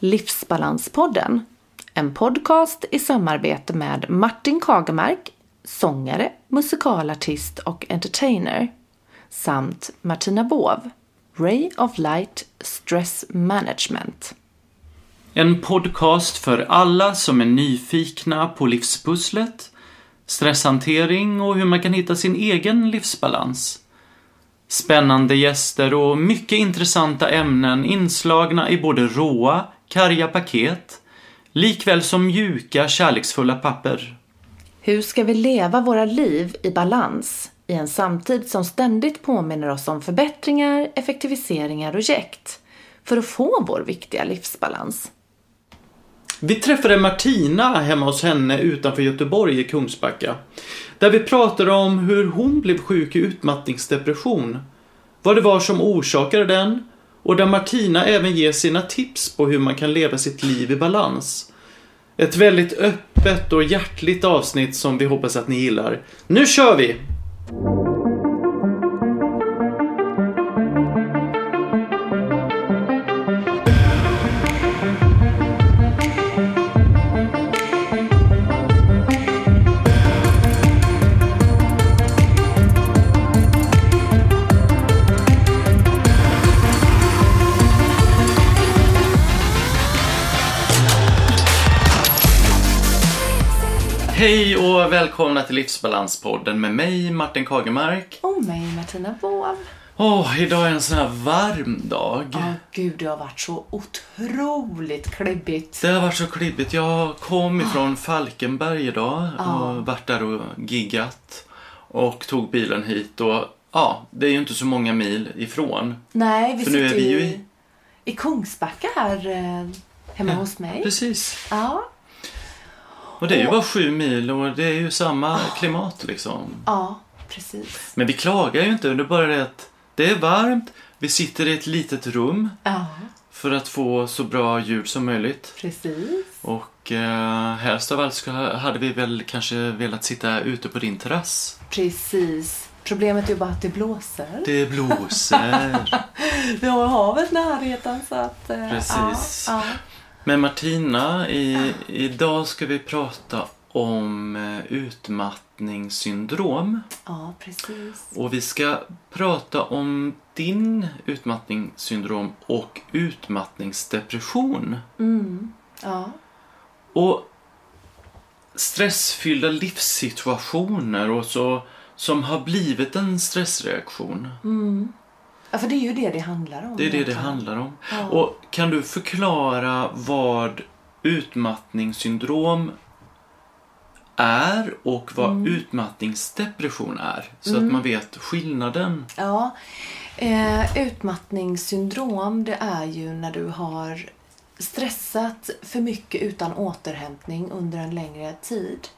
Livsbalanspodden. En podcast i samarbete med Martin Kagemark, sångare, musikalartist och entertainer, samt Martina Båv, Ray of Light Stress Management. En podcast för alla som är nyfikna på livspusslet, stresshantering och hur man kan hitta sin egen livsbalans. Spännande gäster och mycket intressanta ämnen inslagna i både råa, karga paket, likväl som mjuka, kärleksfulla papper. Hur ska vi leva våra liv i balans i en samtid som ständigt påminner oss om förbättringar, effektiviseringar och jäkt för att få vår viktiga livsbalans? Vi träffade Martina hemma hos henne utanför Göteborg i Kungsbacka. Där vi pratade om hur hon blev sjuk i utmattningsdepression. Vad det var som orsakade den och där Martina även ger sina tips på hur man kan leva sitt liv i balans. Ett väldigt öppet och hjärtligt avsnitt som vi hoppas att ni gillar. Nu kör vi! Och välkomna till Livsbalanspodden med mig Martin Kagemark. Och mig Martina Bov. Åh, idag är en sån här varm dag. Ja, gud, det har varit så otroligt klibbigt. Det har varit så klibbigt. Jag kom ifrån Falkenberg idag och varit där och giggat. Och tog bilen hit och ja, det är ju inte så många mil ifrån. Nej, vi För nu är sitter vi ju i, i- Kungsbacka här eh, hemma hos mig. Precis. Ja, Och det är ju Och- bara sju mil och det är ju samma klimat liksom. ja, precis. Men vi klagar ju inte, det är bara det att det är varmt. Vi sitter i ett litet rum Ja, för att få så bra ljud som möjligt. precis. Och eh, helst av allt så hade vi väl kanske velat sitta ute på din terrass. Precis. Problemet är ju bara att det blåser. Det blåser. Vi har havet närheten så att... eh, Precis. Ja, ja. Men Martina, i, idag ska vi prata om eh, utmattningssyndrom. ja, precis. Och vi ska prata om din utmattningssyndrom och utmattningsdepression. Mm. Ja, Och stressfyllda livssituationer och så som har blivit en stressreaktion. Ja, för det är ju det det handlar om. Det är det det handlar om. Ja. Och kan du förklara vad utmattningssyndrom är och vad Mm. utmattningsdepression är? Så att man vet skillnaden. Ja, eh, utmattningssyndrom det är ju när du har stressat för mycket utan återhämtning under en längre tid.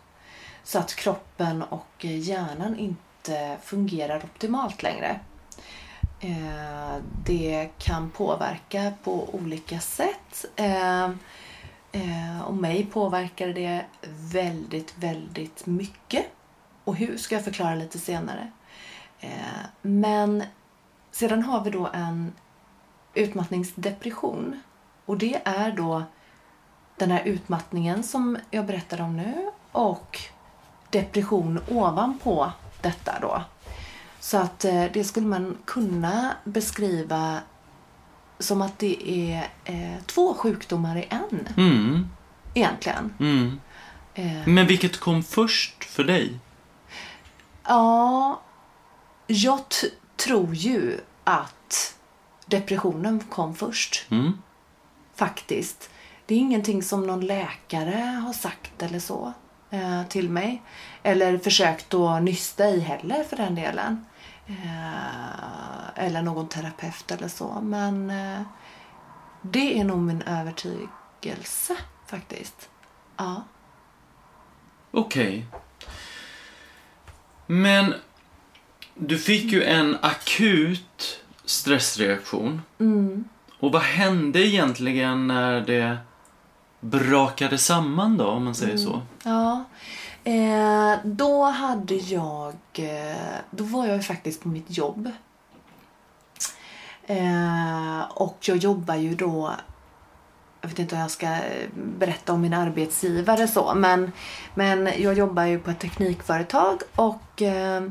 Så att kroppen och hjärnan inte fungerar optimalt längre. Eh, det kan påverka på olika sätt. Eh, eh, och mig påverkar det väldigt, väldigt mycket. Och hur ska jag förklara lite senare. Men sedan har vi då en utmattningsdepression. Och det är då den här utmattningen som jag berättar om nu och depression ovanpå detta då. Så att eh, det skulle man kunna beskriva som att det är eh, två sjukdomar i en Mm, egentligen. mm. Eh, Men vilket kom först för dig? Ja, jag tror ju att depressionen kom först. Mm. Faktiskt. Det är ingenting som någon läkare har sagt eller så eh, till mig. Eller försökt att nysta i heller för den delen. Eh, eller någon terapeut eller så. Men eh, det är nog min övertygelse faktiskt. Ja. Okej. Men du fick ju en akut stressreaktion. Mm. Och vad hände egentligen när det brakade samman då, om man säger så? Ja. Eh, då hade jag... Eh, då var jag ju faktiskt på mitt jobb. Eh, och jag jobbar ju då Jag vet inte om jag ska berätta om min arbetsgivare så, men, men jag jobbar ju på ett teknikföretag och eh,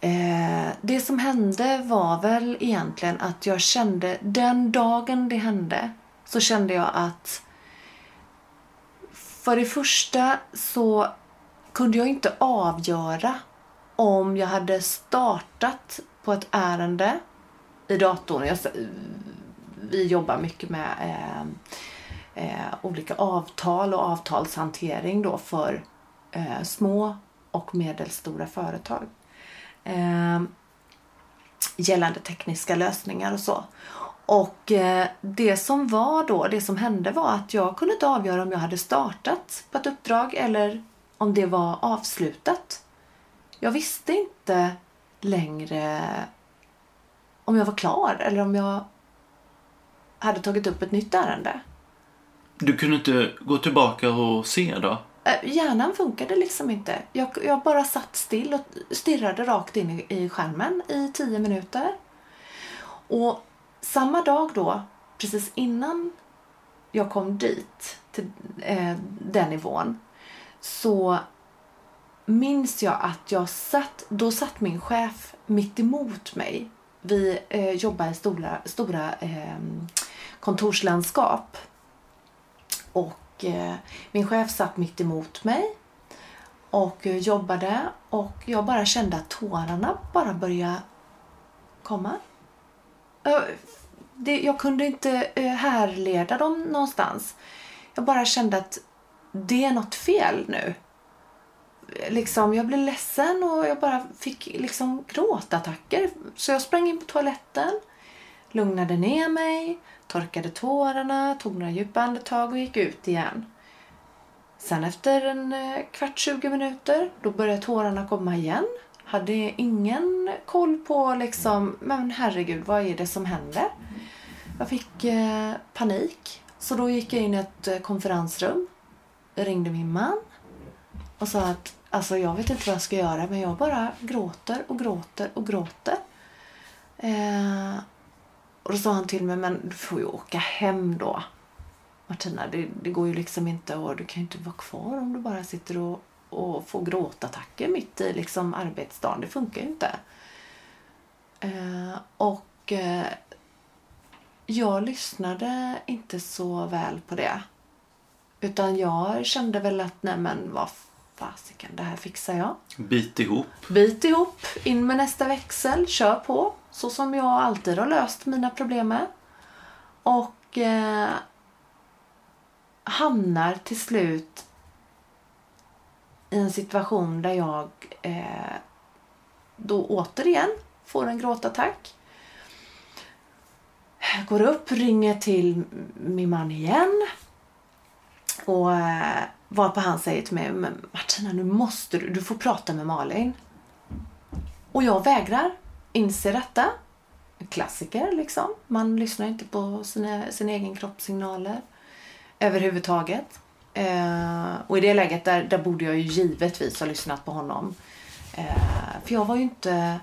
eh, det som hände var väl egentligen att jag kände, den dagen det hände, så kände jag att för det första så kunde jag inte avgöra om jag hade startat på ett ärende i datorn. Jag, vi jobbar mycket med eh, eh, olika avtal och avtalshantering då för eh, små och medelstora företag. Eh, gällande tekniska lösningar och så. Och eh, det som var då, det som hände var att jag kunde inte avgöra om jag hade startat på ett uppdrag eller om det var avslutat. Jag visste inte längre om jag var klar eller om jag hade tagit upp ett nytt ärende. Du kunde inte gå tillbaka och se då? Eh, hjärnan funkade liksom inte. Jag, jag bara satt still och stirrade rakt in i, i skärmen i tio minuter. Och samma dag då, precis innan jag kom dit, till eh, den nivån, så minns jag att jag satt, då satt min chef mitt emot mig. Vi eh, jobbar i stora, stora eh, kontorslandskap. Och eh, min chef satt mitt emot mig och jobbade och jag bara kände att tårarna bara började komma. Det, jag kunde inte eh, härleda dem någonstans. Jag bara kände att det är något fel nu. Liksom, jag blev ledsen och jag bara fick liksom gråtattacker. Så jag sprang in på toaletten, lugnade ner mig, torkade tårarna, tog några djupa andetag och gick ut igen. Sen efter en eh, kvart, 20 minuter, då började tårarna komma igen. Hade ingen koll på liksom, men herregud, vad är det som händer? Jag fick eh, panik. Så då gick jag in i ett eh, konferensrum, ringde min man och sa att alltså, jag vet inte vad jag ska göra men jag bara gråter och gråter och gråter. Eh, och då sa han till mig, men du får ju åka hem då. Martina, det, det går ju liksom inte och du kan ju inte vara kvar om du bara sitter och, och får gråtattacker mitt i liksom arbetsdagen. Det funkar ju inte. Eh, och eh, jag lyssnade inte så väl på det. Utan jag kände väl att nej men vad fasiken, det här fixar jag. Bit ihop. Bit ihop, in med nästa växel, kör på. Så som jag alltid har löst mina problem med. Och eh, hamnar till slut i en situation där jag eh, då återigen får en gråtattack. Går upp, ringer till min man igen. Och eh, varpå han säger till mig, men Martina nu måste du, du får prata med Malin. Och jag vägrar inse detta. En klassiker liksom. Man lyssnar inte på sina, sin egen kroppssignaler överhuvudtaget. Eh, och i det läget där, där borde jag ju givetvis ha lyssnat på honom. Eh, för jag var ju inte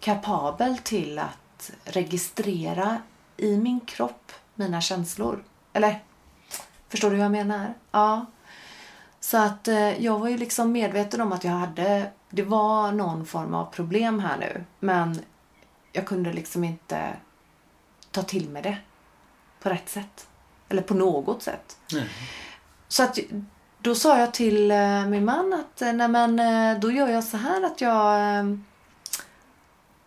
kapabel till att registrera i min kropp mina känslor. Eller, förstår du hur jag menar? Ja. Så att eh, jag var ju liksom medveten om att jag hade, det var någon form av problem här nu. Men jag kunde liksom inte ta till mig det på rätt sätt. Eller på något sätt. Mm. Så att då sa jag till eh, min man att eh, nej men eh, då gör jag så här att jag eh,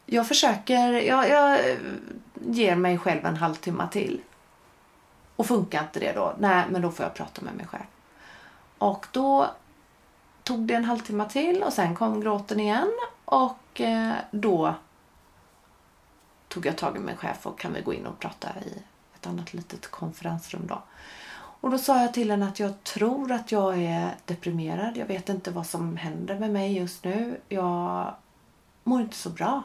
jag försöker, jag, jag eh, ger mig själv en halvtimme till. Och funkar inte det då, nej men då får jag prata med mig själv. Och då tog det en halvtimme till och sen kom gråten igen och eh, då tog jag tag i min chef och kan vi gå in och prata i ett annat litet konferensrum då. Och då sa jag till henne att jag tror att jag är deprimerad. Jag vet inte vad som händer med mig just nu. Jag mår inte så bra.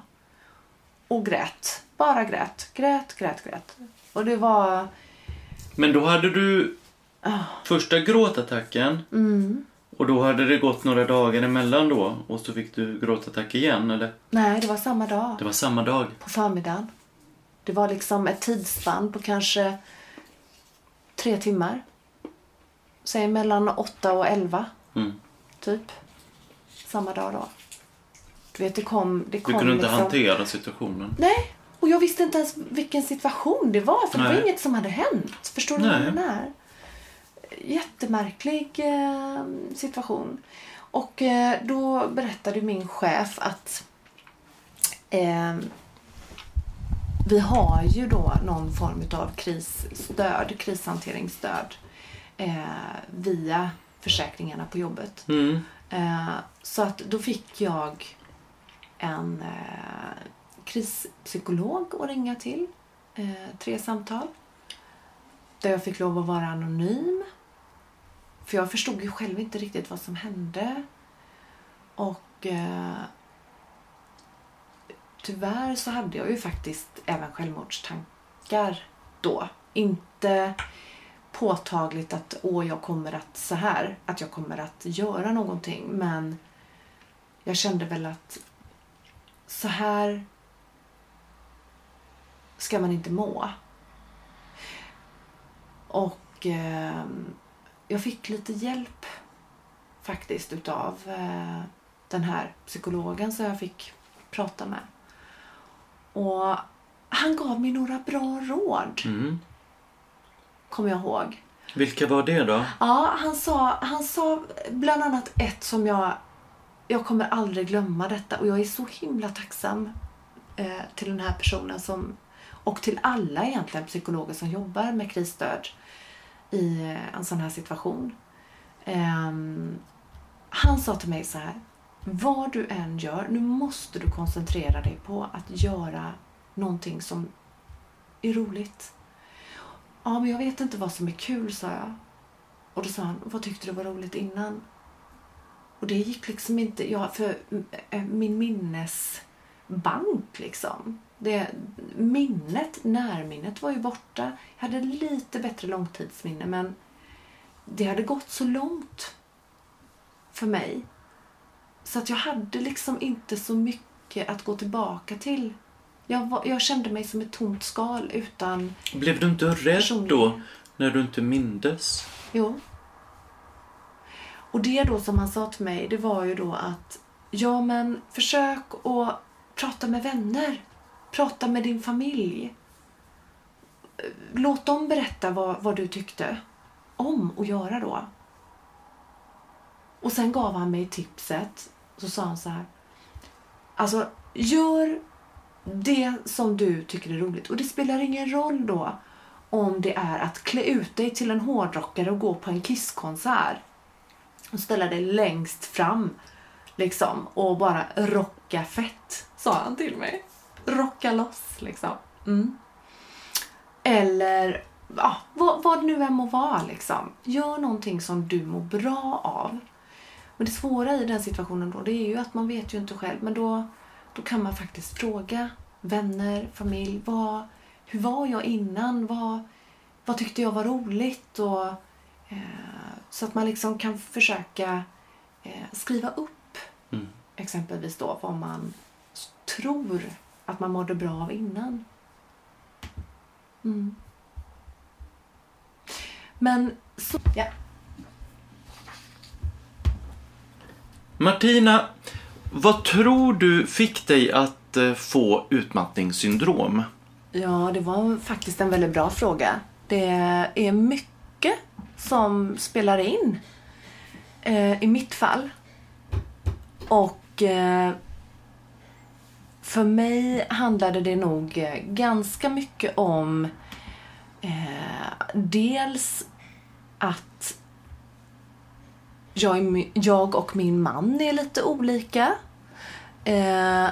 Och grät. Bara grät. Grät, grät, grät. Och det var... Men då hade du Ah, första gråtattacken mm. och då hade det gått några dagar emellan då och så fick du gråtattack igen eller? Nej, det var samma dag. Det var samma dag. På förmiddagen. Det var liksom ett tidsspann på kanske tre timmar. Säg mellan åtta och elva, Mm. typ. Samma dag då. Du vet, det kom... Det Du kom kunde inte liksom... hantera situationen. Nej, och jag visste inte ens vilken situation det var. För det Nej. var inget som hade hänt. Förstår du vad jag menar? Jättemärklig eh, situation. Och eh, då berättade min chef att eh, vi har ju då någon form av krisstöd, krishanteringsstöd eh, via försäkringarna på jobbet. Mm. Eh, så att då fick jag en eh, krispsykolog att ringa till. Eh, tre samtal. Där jag fick lov att vara anonym. För jag förstod ju själv inte riktigt vad som hände. Och eh, tyvärr så hade jag ju faktiskt även självmordstankar då. Inte påtagligt att åh, jag kommer att så här, att jag kommer att göra någonting. Men jag kände väl att så här ska man inte må. Och eh, jag fick lite hjälp faktiskt utav eh, den här psykologen som jag fick prata med. Och han gav mig några bra råd, Mm. kommer jag ihåg. Vilka var det då? Ja, han sa, han sa bland annat ett som jag... Jag kommer aldrig glömma detta och jag är så himla tacksam eh, till den här personen som och till alla egentligen psykologer som jobbar med krisstöd i eh, en sån här situation. Ehm, han sa till mig så här. Vad du än gör, nu måste du koncentrera dig på att göra någonting som är roligt. Ja, men jag vet inte vad som är kul, sa jag. Och då sa han, vad tyckte du var roligt innan? Och det gick liksom inte, ja, för mm, eh, min minnesbank liksom. Det, minnet, närminnet var ju borta. Jag hade lite bättre långtidsminne men det hade gått så långt för mig. Så att jag hade liksom inte så mycket att gå tillbaka till. Jag, var, jag kände mig som ett tomt skal utan Blev du inte rädd då när du inte mindes? Jo. Och det då som han sa till mig, det var ju då att ja men försök att prata med vänner. Prata med din familj. Låt dem berätta vad, vad du tyckte om att göra då. Och sen gav han mig tipset. Så sa han så här. Alltså, gör det som du tycker är roligt. Och det spelar ingen roll då om det är att klä ut dig till en hårdrockare och gå på en Kisskonsert och ställa dig längst fram liksom och bara rocka fett, sa han till mig. Rocka loss liksom. Mm. Eller ja, vad, vad nu än må vara liksom. Gör någonting som du mår bra av. Men det svåra i den situationen då, det är ju att man vet ju inte själv. Men då, då kan man faktiskt fråga vänner, familj. Vad, hur var jag innan? Vad, vad tyckte jag var roligt? Och, eh, så att man liksom kan försöka eh, skriva upp Mm. exempelvis då vad man tror att man mådde bra av innan. Mm. Men så, ja. Martina, vad tror du fick dig att eh, få utmattningssyndrom? Ja, det var faktiskt en väldigt bra fråga. Det är mycket som spelar in eh, i mitt fall. Och eh, för mig handlade det nog ganska mycket om eh, dels att jag, jag och min man är lite olika. Eh,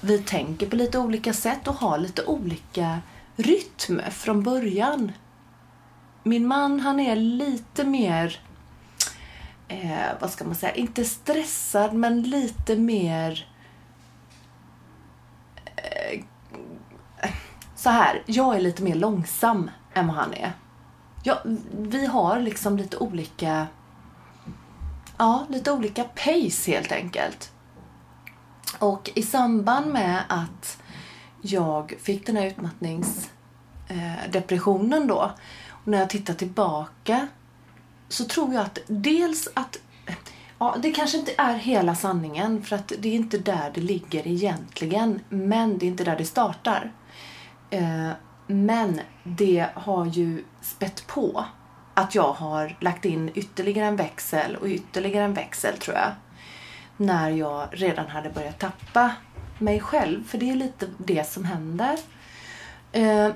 vi tänker på lite olika sätt och har lite olika rytm från början. Min man han är lite mer, eh, vad ska man säga, inte stressad men lite mer eh, så här, jag är lite mer långsam än vad han är. Ja, vi har liksom lite olika, ja, lite olika pace helt enkelt. Och i samband med att jag fick den här utmattningsdepressionen eh, då Och när jag tittar tillbaka så tror jag att dels att Ja, det kanske inte är hela sanningen för att det är inte där det ligger egentligen. Men det är inte där det startar. Eh, men det har ju spett på att jag har lagt in ytterligare en växel och ytterligare en växel tror jag. När jag redan hade börjat tappa mig själv. För det är lite det som händer. Eh,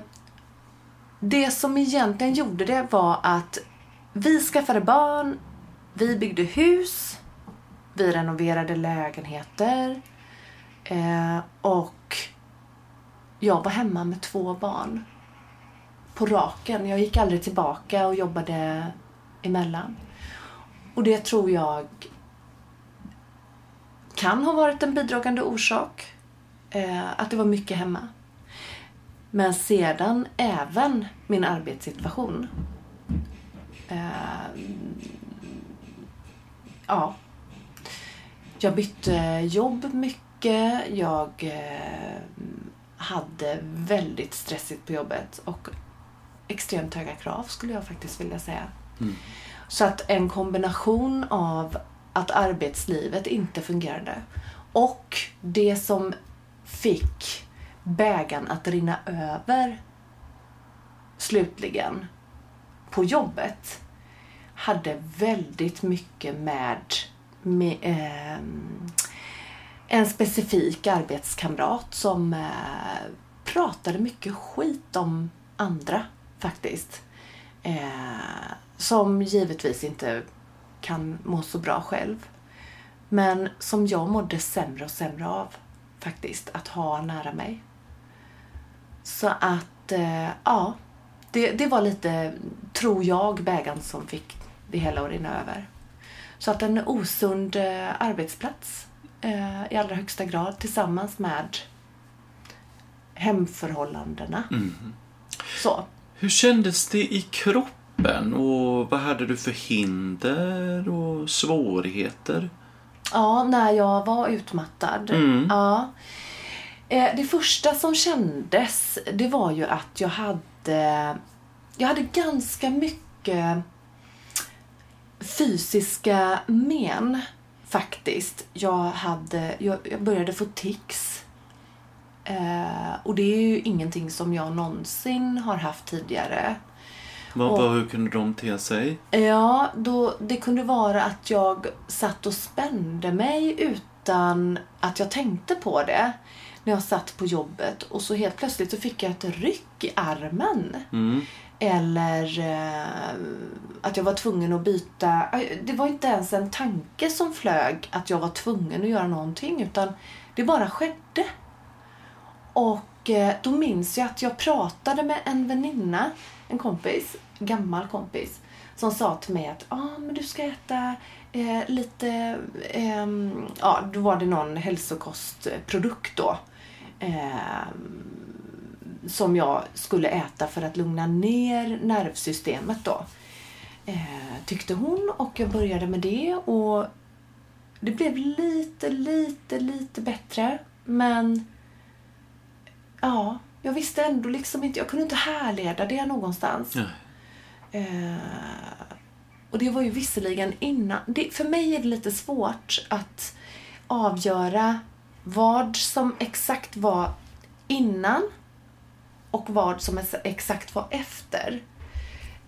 det som egentligen gjorde det var att vi skaffade barn, vi byggde hus, vi renoverade lägenheter eh, och jag var hemma med två barn på raken. Jag gick aldrig tillbaka och jobbade emellan. Och det tror jag kan ha varit en bidragande orsak. Eh, att det var mycket hemma. Men sedan även min arbetssituation. Eh, ja. Jag bytte jobb mycket. Jag eh, hade väldigt stressigt på jobbet och extremt höga krav skulle jag faktiskt vilja säga. Mm. Så att en kombination av att arbetslivet inte fungerade och det som fick bägaren att rinna över slutligen på jobbet hade väldigt mycket med, med eh, en specifik arbetskamrat som eh, pratade mycket skit om andra faktiskt. Eh, som givetvis inte kan må så bra själv. Men som jag mådde sämre och sämre av faktiskt att ha nära mig. Så att, eh, ja. Det, det var lite, tror jag, bägaren som fick det hela att rinna över. Så att en osund eh, arbetsplats eh, i allra högsta grad tillsammans med hemförhållandena. Mm. Så. Hur kändes det i kroppen och vad hade du för hinder och svårigheter? Ja, när jag var utmattad. Mm. Ja. Eh, Det första som kändes, det var ju att jag hade, jag hade ganska mycket fysiska men faktiskt. Jag, hade, jag, jag började få tics. Eh, och det är ju ingenting som jag någonsin har haft tidigare. Vad, Och- hur kunde de te sig? Ja, då, det kunde vara att jag satt och spände mig utan att jag tänkte på det. När jag satt på jobbet och så helt plötsligt så fick jag ett ryck i armen. Mm. Eller eh, att jag var tvungen att byta. eh, Det var inte ens en tanke som flög att jag var tvungen att göra någonting utan det bara skedde. Och eh, då minns jag att jag pratade med en väninna, en kompis, gammal kompis, som sa till mig att ah, men du ska äta eh, lite, eh, ja då var det någon hälsokostprodukt då. Eh, som jag skulle äta för att lugna ner nervsystemet då. Eh, tyckte hon och jag började med det och det blev lite, lite, lite bättre. Men ja, jag visste ändå liksom inte, jag kunde inte härleda det någonstans. Eh, och det var ju visserligen innan. Det, för mig är det lite svårt att avgöra vad som exakt var innan och vad som ex- exakt var efter.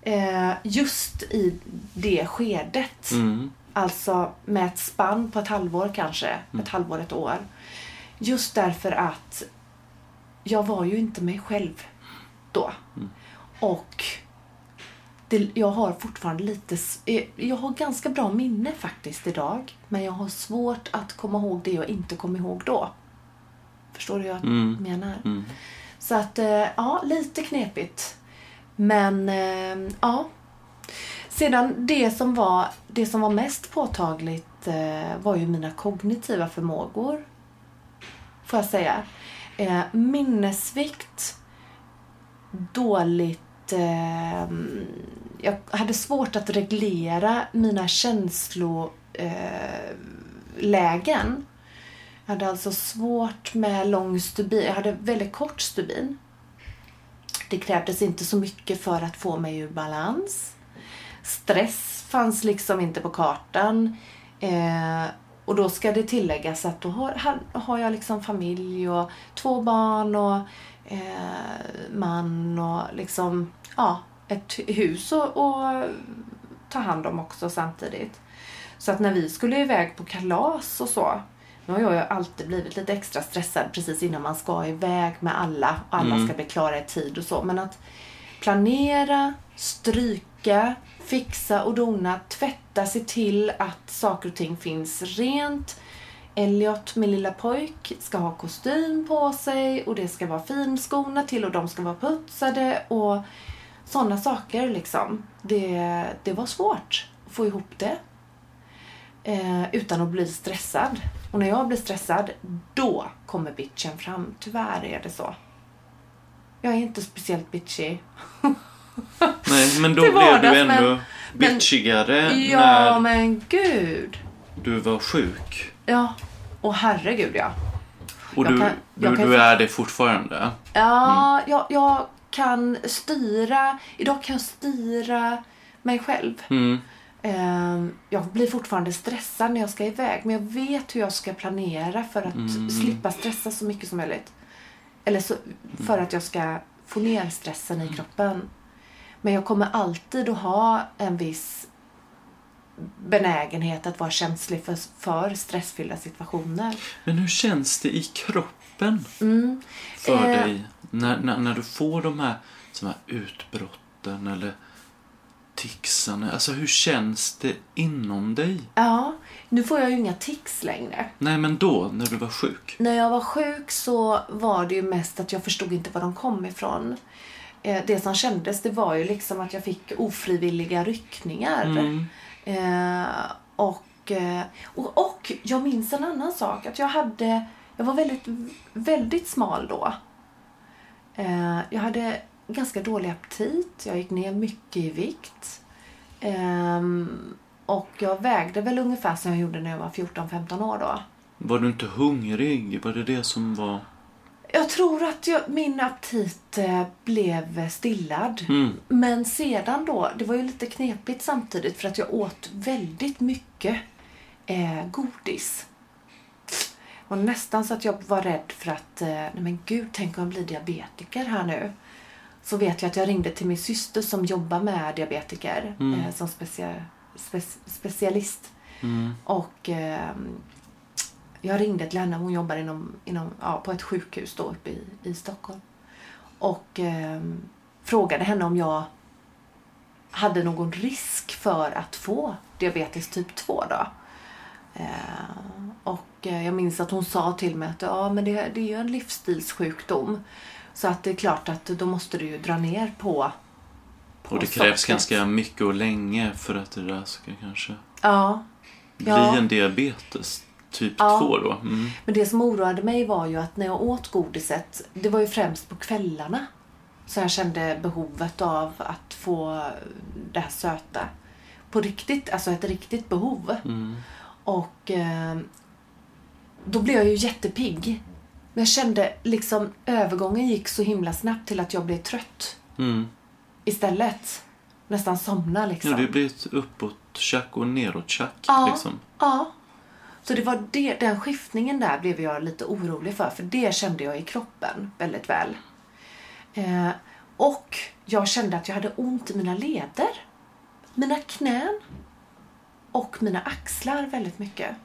Eh, just i det skedet. Mm. Alltså med ett spann på ett halvår kanske. Ett halvår, ett år. Just därför att jag var ju inte mig själv då. Och det, jag har fortfarande lite... eh, Jag har ganska bra minne faktiskt idag. Men jag har svårt att komma ihåg det jag inte kom ihåg då. Förstår du hur jag Mm. menar? Mm. Så att, eh, ja, lite knepigt. Men, eh, ja. Sedan det som var, det som var mest påtagligt var ju mina kognitiva förmågor. Får jag säga. Eh, minnesvikt, dåligt... Eh, jag hade svårt att reglera mina känslolägen. Eh, jag hade alltså svårt med lång stubin. Jag hade väldigt kort stubin. Det krävdes inte så mycket för att få mig ur balans. Stress fanns liksom inte på kartan. Eh, och då ska det tilläggas att då har, har- jag liksom familj och två barn och eh, man och liksom, ja, ett hus och, och ta hand om också samtidigt. Så att när vi skulle iväg på kalas och så, nu har jag alltid blivit lite extra stressad precis innan man ska iväg med alla och alla ska bli klara i tid och så. Men att planera, stryka, fixa och dona, tvätta, se till att saker och ting finns rent. Elliot, min lilla pojk, ska ha kostym på sig och det ska vara finskorna till och de ska vara putsade och sådana saker liksom. Det, det var svårt att få ihop det eh, utan att bli stressad. Och när jag blir stressad, då kommer bitchen fram. Tyvärr är det så. Jag är inte speciellt bitchy. Nej, men då blev du vardags, ändå men- men- bitchigare Ja, när men gud. du var sjuk. Ja. Och herregud ja. Och du, kan- du, kan- du är det fortfarande. Ja, Mm. jag, jag kan styra. Idag kan jag styra mig själv. Mm. Ehm, Jag blir fortfarande stressad när jag ska iväg men jag vet hur jag ska planera för att Mm. slippa stressa så mycket som möjligt. Eller så, för att jag ska få ner stressen Mm. i kroppen. Men jag kommer alltid att ha en viss benägenhet att vara känslig för, för stressfyllda situationer. Men hur känns det i kroppen Mm. för Eh. dig när, när, när du får de här, de här utbrotten eller ticsarna? Alltså hur känns det inom dig? Ja, nu får jag ju inga tics längre. Nej, men då, när du var sjuk. När jag var sjuk så var det ju mest att jag förstod inte var de kom ifrån. Eh, Det som kändes det var ju liksom att jag fick ofrivilliga ryckningar. Mm. Eh, och, eh, och, och jag minns en annan sak. Att jag hade, jag var väldigt, väldigt smal då. Eh, jag hade ganska dålig aptit. Jag gick ner mycket i vikt. Ehm, och jag vägde väl ungefär som jag gjorde när jag var 14-15 år då. Var du inte hungrig? Var det det som var... Jag tror att jag, min aptit eh, blev stillad. Mm. Men sedan då, det var ju lite knepigt samtidigt för att jag åt väldigt mycket eh, godis. Och nästan så att jag var rädd för att, eh, nej men gud, tänk om jag blir diabetiker här nu. Så vet jag att jag ringde till min syster som jobbar med diabetiker Mm. eh, som specia, spe, specialist. Mm. Och eh, jag ringde till henne, hon jobbar inom, inom, ja, på ett sjukhus då uppe i, i Stockholm. Och eh, frågade henne om jag hade någon risk för att få diabetes typ 2 då. Eh, och eh, jag minns att hon sa till mig att ja, men det, det är ju en livsstilssjukdom. Så att det är klart att då måste du ju dra ner på, på Och det krävs sockret. ganska mycket och länge för att det där ska kanske Ja, bli Ja. en diabetes typ Ja. 2 då. Mm. Men det som oroade mig var ju att när jag åt godiset, det var ju främst på kvällarna. Så jag kände behovet av att få det här söta. På riktigt, alltså ett riktigt behov. Mm. Och eh, då blev jag ju jättepigg. Men jag kände liksom övergången gick så himla snabbt till att jag blev trött Mm. istället. Nästan somna liksom. Ja, det blir ett uppåt-tjack och neråt-tjack Ja. liksom. Ja. Så det var det, den skiftningen där blev jag lite orolig för. För det kände jag i kroppen väldigt väl. Eh, och jag kände att jag hade ont i mina leder. Mina knän. Och mina axlar väldigt mycket.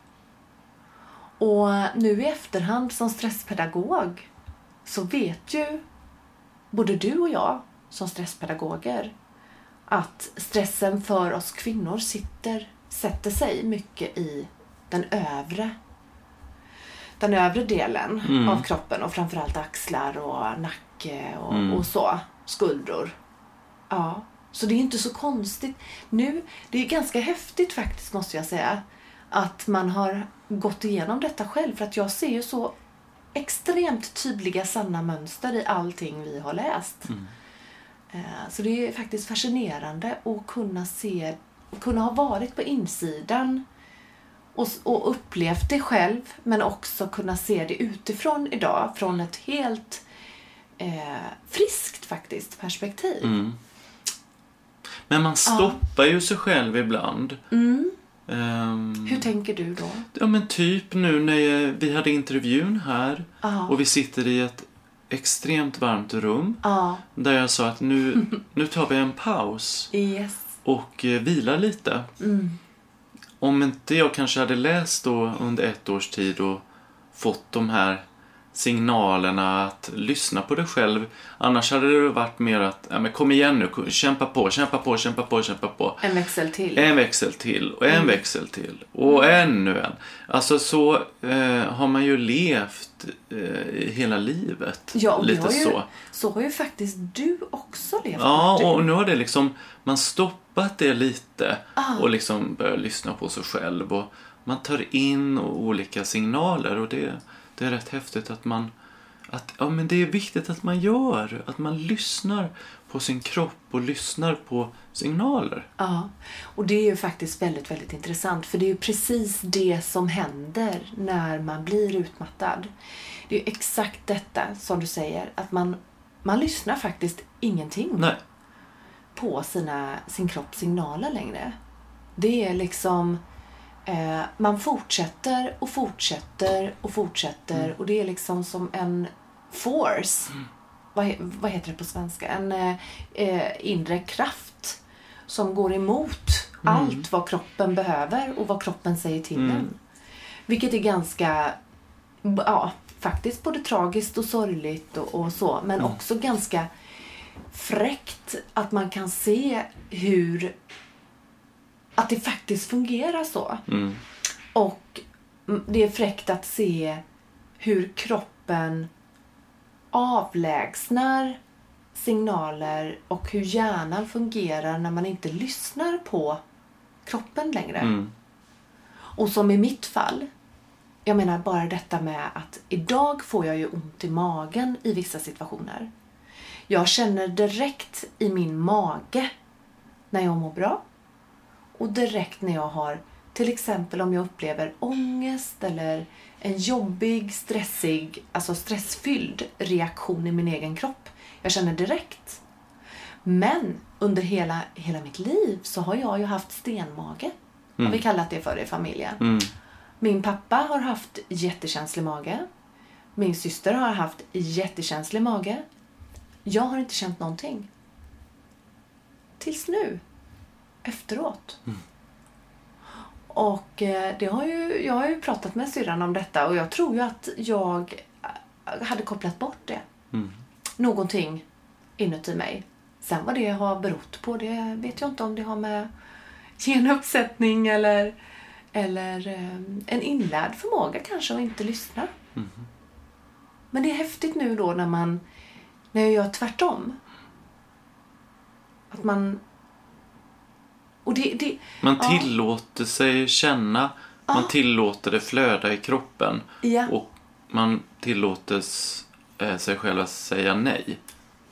Och nu i efterhand som stresspedagog så vet ju både du och jag som stresspedagoger att stressen för oss kvinnor sitter, sätter sig mycket i den övre den övre delen Mm. av kroppen och framförallt axlar och nacke och, Mm. och så. Skuldror. Ja, så det är inte så konstigt. Nu, det är ganska häftigt faktiskt måste jag säga. Att man har gått igenom detta själv. För att jag ser ju så extremt tydliga sanna mönster i allting vi har läst. Mm. Eh, Så det är faktiskt fascinerande att kunna se, kunna ha varit på insidan och, och upplevt det själv men också kunna se det utifrån idag från ett helt eh, friskt faktiskt perspektiv. Mm. Men man stoppar ju sig själv ibland. Ehm, Hur tänker du då? ja men typ nu när vi hade intervjun här Ja. och vi sitter i ett extremt varmt rum Ja, där jag sa att nu, nu tar vi en paus yes. och eh, vilar lite. Mm. Om inte jag kanske hade läst då under ett års tid och fått de här signalerna att lyssna på dig själv. Annars hade det varit mer att, ja men kom igen nu, kämpa på, kämpa på, kämpa på, kämpa på. En växel till. En växel till och en Mm. växel till och ännu en. Alltså så eh, har man ju levt eh, hela livet. Ja, och Lite har ju, så. så har ju faktiskt du också levt. Ja, och nu har det liksom, man stoppat det lite Ah. och liksom börjar lyssna på sig själv och man tar in olika signaler och det, det är rätt häftigt att man, att, ja men det är viktigt att man gör, att man lyssnar på sin kropp och lyssnar på signaler. Ja, och det är ju faktiskt väldigt, väldigt intressant för det är ju precis det som händer när man blir utmattad. Det är ju exakt detta som du säger, att man, man lyssnar faktiskt ingenting Nej, på sina, sin kropps signaler längre. Det är liksom, eh, man fortsätter och fortsätter och fortsätter och det är liksom som en force. Vad, he- vad heter det på svenska? En eh, inre kraft som går emot allt vad kroppen behöver och vad kroppen säger till Mm. en. Vilket är ganska, ja, faktiskt både tragiskt och sorgligt och, och så, men också ganska fräckt att man kan se hur att det faktiskt fungerar så. mm, Och det är fräckt att se hur kroppen avlägsnar signaler och hur hjärnan fungerar när man inte lyssnar på kroppen längre. mm, Och som i mitt fall, jag menar bara detta med att idag får jag ju ont i magen i vissa situationer. Jag känner direkt i min mage när jag mår bra och direkt när jag har till exempel om jag upplever ångest eller en jobbig, stressig, alltså stressfylld reaktion i min egen kropp. Jag känner direkt. Men under hela, hela mitt liv så har jag ju haft stenmage. Har vi kallat det för i familjen. mm, Min pappa har haft jättekänslig mage. Min syster har haft jättekänslig mage. Jag har inte känt någonting. Tills nu. Efteråt. Och eh, det har ju, jag har ju pratat med syrran om detta och jag tror ju att jag eh, hade kopplat bort det. mm. Någonting inuti mig. Sen vad det har berott på, det vet jag inte om det har med genuppsättning eller, eller eh, en inlärd förmåga kanske att inte lyssna. Men det är häftigt nu då när man när jag gör tvärtom. Att man... Och det, det, Man Ja. tillåter sig känna, man tillåter det flöda i kroppen Ja. och man tillåter eh, sig själv att säga nej.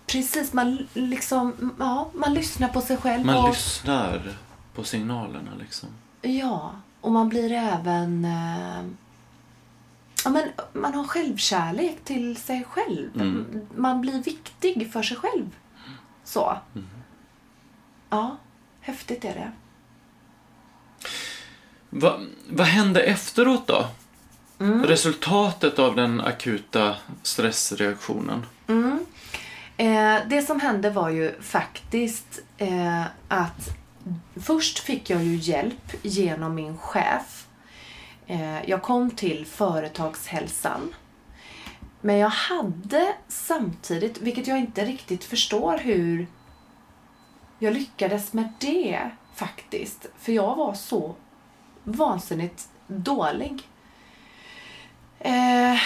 precis, man liksom, ja, man lyssnar på sig själv. Man och, lyssnar på signalerna liksom. Ja, och man blir även... Eh, ja, men man har självkärlek till sig själv. Mm. Man blir viktig för sig själv. Så. Mm. Ja, häftigt är det. Va, vad hände efteråt då? Mm. Resultatet av den akuta stressreaktionen. Mm. Eh, det som hände var ju faktiskt eh, att först fick jag ju hjälp genom min chef. Eh, jag kom till företagshälsan. Men jag hade samtidigt, vilket jag inte riktigt förstår hur jag lyckades med det faktiskt. För jag var så vansinnigt dålig. Eh,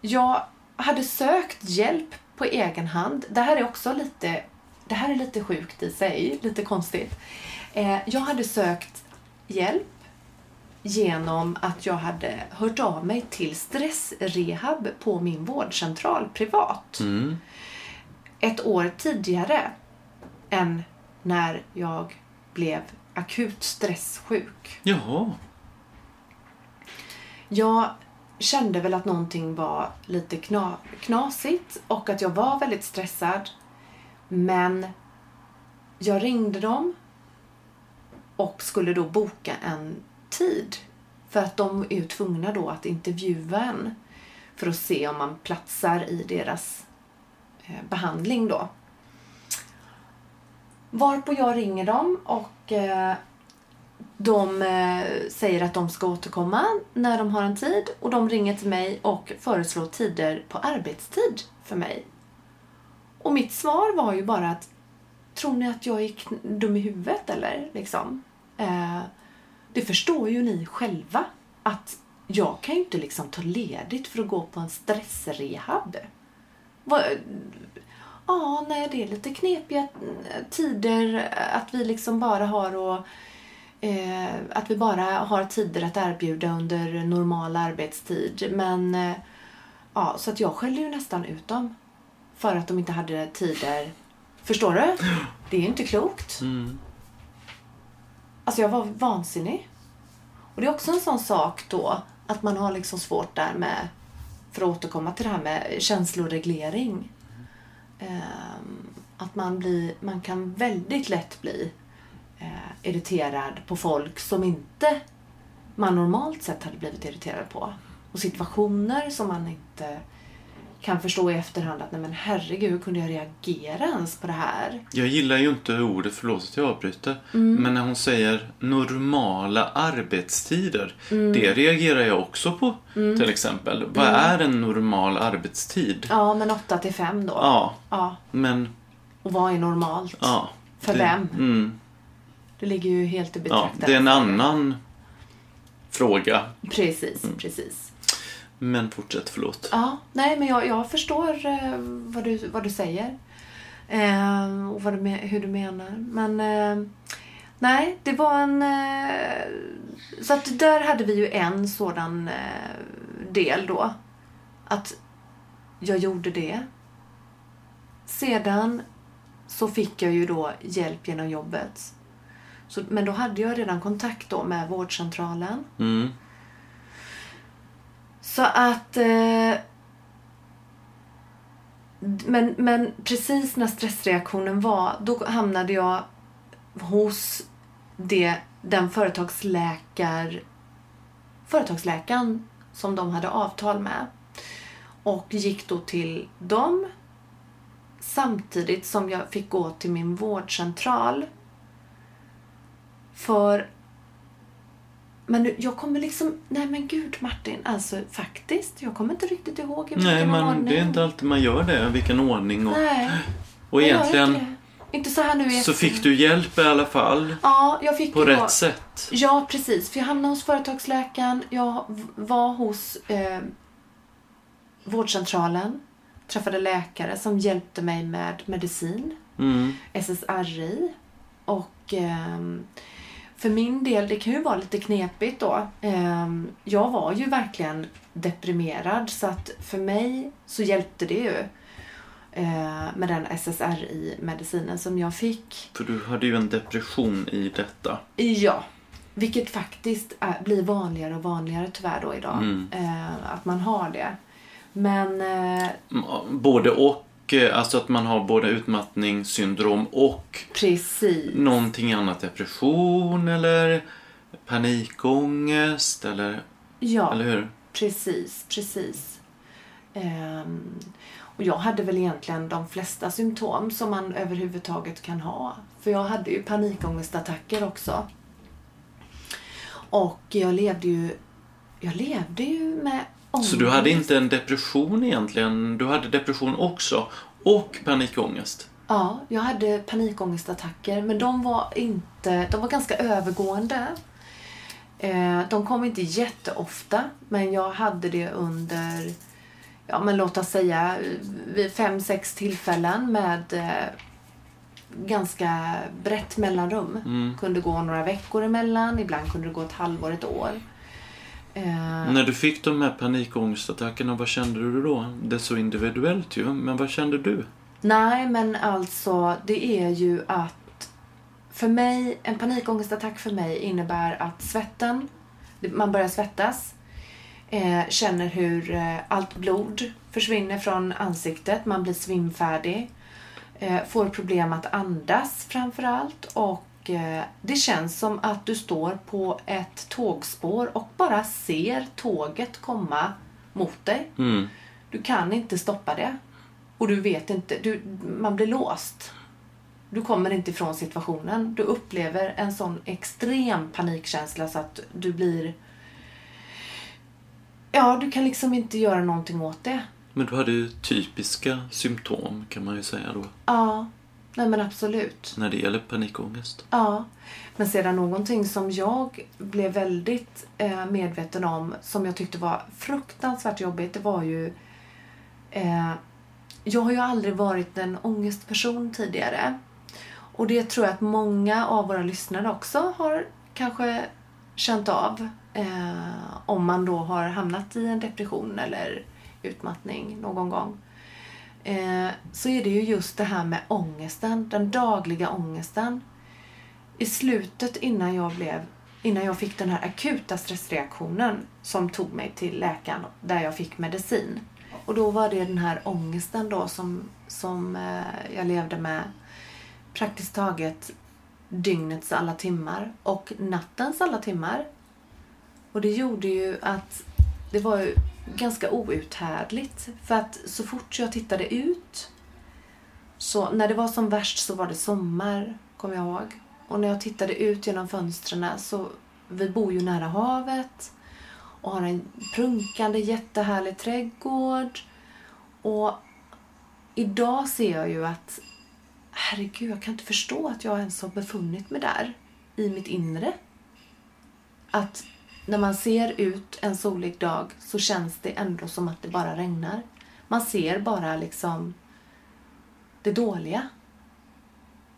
jag hade sökt hjälp på egen hand. Det här är också lite, det här är lite sjukt i sig, lite konstigt. Eh, jag hade sökt hjälp genom att jag hade hört av mig till stressrehab på min vårdcentral privat. Mm. Ett år tidigare än när jag blev akut stresssjuk. Jaha. Jag kände väl att någonting var lite kna, knasigt och att jag var väldigt stressad. Men jag ringde dem och skulle då boka en tid. För att de är ju tvungna då att intervjua en för att se om man platsar i deras eh, behandling då. Varpå jag ringer dem och eh, de eh, säger att de ska återkomma när de har en tid och de ringer till mig och föreslår tider på arbetstid för mig. Och mitt svar var ju bara att tror ni att jag är dum i huvudet eller? Liksom. Det förstår ju ni själva att jag kan ju inte liksom ta ledigt för att gå på en stressrehab. Ja, nej, det är lite knepiga tider att vi liksom bara har och eh, att vi bara har tider att erbjuda under normal arbetstid. Men eh, ja, så att jag skällde ju nästan ut dem för att de inte hade tider. Förstår du? Det är ju inte klokt. Mm. Alltså jag var vansinnig. Och det är också en sån sak då att man har liksom svårt där med, för att återkomma till det här med känsloreglering. Ehm, att man, blir, man kan väldigt lätt bli eh, irriterad på folk som inte man normalt sett hade blivit irriterad på. Och situationer som man inte kan förstå i efterhand att nej men herregud, hur kunde jag reagera ens på det här? Jag gillar ju inte ordet, förlåt att jag avbryter, Mm. men när hon säger normala arbetstider, det reagerar jag också på till exempel. Vad är en normal arbetstid? Mm. Ja, men 8 till 5 då. Ja, Ja. men Och vad är normalt? ja. För det, vem? Mm, Det ligger ju helt i ja, betraktaren. det är en annan fråga. Precis, Mm. precis. Men fortsätt, förlåt. Ja, nej men jag, jag förstår eh, vad, du, vad du säger. Eh, och vad du, hur du menar. Men eh, nej, det var en... Eh, så att där hade vi ju en sådan eh, del då. Att jag gjorde det. Sedan så fick jag ju då hjälp genom jobbet. Så, men då hade jag redan kontakt då med vårdcentralen. Mm. Så att... Eh, men, men precis när stressreaktionen var, då hamnade jag hos det, den företagsläkar, företagsläkaren som de hade avtal med. Och gick då till dem samtidigt som jag fick gå till min vårdcentral. För men nu, jag kommer liksom, nej men gud Martin, alltså faktiskt, jag kommer inte riktigt ihåg i vilken Nej, men ordning. det är inte alltid man gör det. Vilken ordning och... Nej, Och egentligen inte, så här nu i så efter- fick du hjälp i alla fall. Ja, jag fick På rätt sätt. Ja, precis. För jag hamnade hos företagsläkaren, jag var hos eh, vårdcentralen, träffade läkare som hjälpte mig med medicin. Mm. SSRI. Och ehm, för min del, det kan ju vara lite knepigt då. Ehm, jag var ju verkligen deprimerad så att för mig så hjälpte det ju eh, med den SSRI-medicinen som jag fick. För du hade ju en depression i detta. Ja, vilket faktiskt är, blir vanligare och vanligare tyvärr då idag. Mm. Eh, att man har det. Men eh, Både och, eh, alltså att man har både utmattningssyndrom och precis. någonting annat. Depression eller panikångest eller, Ja. eller hur? Precis, precis. Ehm, och jag hade väl egentligen de flesta symptom som man överhuvudtaget kan ha. För jag hade ju panikångestattacker också. Och jag levde ju, jag levde ju med. Så du hade inte en depression egentligen, du hade depression också och panikångest? Ja, jag hade panikångestattacker men de var inte, de var ganska övergående. Eh, de kom inte jätteofta men jag hade det under, ja men låt oss säga vid fem, sex tillfällen med eh, ganska brett mellanrum. Mm. Kunde gå några veckor emellan, ibland kunde det gå ett halvår, ett år. Eh, När du fick de här panikångestattackerna, vad kände du då? Det är så individuellt ju, men vad kände du? Nej, men alltså det är ju att för mig, en panikångestattack för mig innebär att svetten, man börjar svettas. Eh, känner hur eh, allt blod försvinner från ansiktet. Man blir svimfärdig. Eh, får problem att andas framför allt. Och eh, det känns som att du står på ett tågspår och bara ser tåget komma mot dig. Mm. Du kan inte stoppa det. Och du vet inte, du, man blir låst. Du kommer inte ifrån situationen. Du upplever en sån extrem panikkänsla så att du blir... Ja, du kan liksom inte göra någonting åt det. Men du hade ju typiska symptom kan man ju säga då. Ja, nej men absolut. När det gäller panikångest. Ja. Men sedan någonting som jag blev väldigt eh, medveten om, som jag tyckte var fruktansvärt jobbigt, det var ju... Eh, jag har ju aldrig varit en ångestperson tidigare. Och det tror jag att många av våra lyssnare också har kanske känt av. Eh, om man då har hamnat i en depression eller utmattning någon gång. Eh, så är det ju just det här med ångesten, den dagliga ångesten. I slutet innan jag blev innan jag fick den här akuta stressreaktionen som tog mig till läkaren där jag fick medicin. Och då var det den här ångesten då som, som eh, jag levde med praktiskt taget dygnets alla timmar och nattens alla timmar. Och det gjorde ju att det var ju ganska outhärdligt. För att så fort jag tittade ut, så när det var som värst så var det sommar, kommer jag ihåg. Och när jag tittade ut genom fönstren så, vi bor ju nära havet och har en prunkande jättehärlig trädgård. Och idag ser jag ju att herregud, jag kan inte förstå att jag ens har befunnit mig där i mitt inre. Att när man ser ut en solig dag så känns det ändå som att det bara regnar. Man ser bara liksom det dåliga.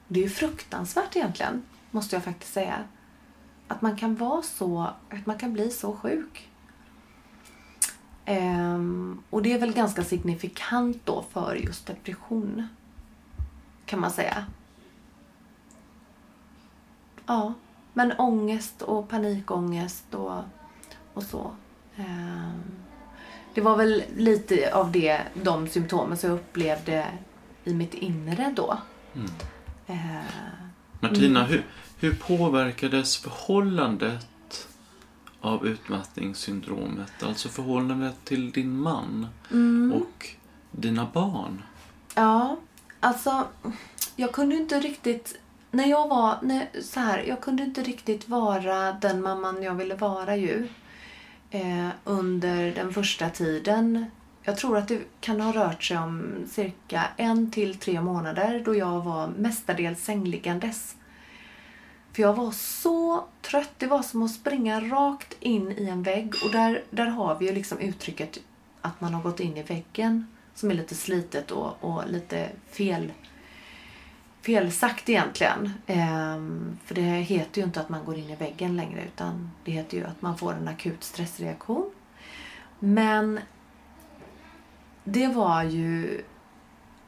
Det är ju fruktansvärt egentligen, måste jag faktiskt säga. Att man kan vara så, att man kan bli så sjuk. Ehm, och det är väl ganska signifikant då för just depression. Kan man säga. Ja, men ångest och panikångest och, och så. Ehm, det var väl lite av det, de symptomen som jag upplevde i mitt inre då. Mm. Ehm, Martina, hur, hur påverkades förhållandet av utmattningssyndromet? Alltså förhållandet till din man mm. och dina barn? Ja, alltså jag kunde inte riktigt när jag var när, så här, jag kunde inte riktigt vara den mamman jag ville vara ju. Eh, under den första tiden. Jag tror att det kan ha rört sig om cirka en till tre månader då jag var mestadels sängliggandes. För jag var så trött. Det var som att springa rakt in i en vägg. Och där, där har vi ju liksom uttrycket att man har gått in i väggen. Som är lite slitet och, och lite fel felsagt egentligen. Ehm, för det heter ju inte att man går in i väggen längre utan det heter ju att man får en akut stressreaktion. Men det var ju...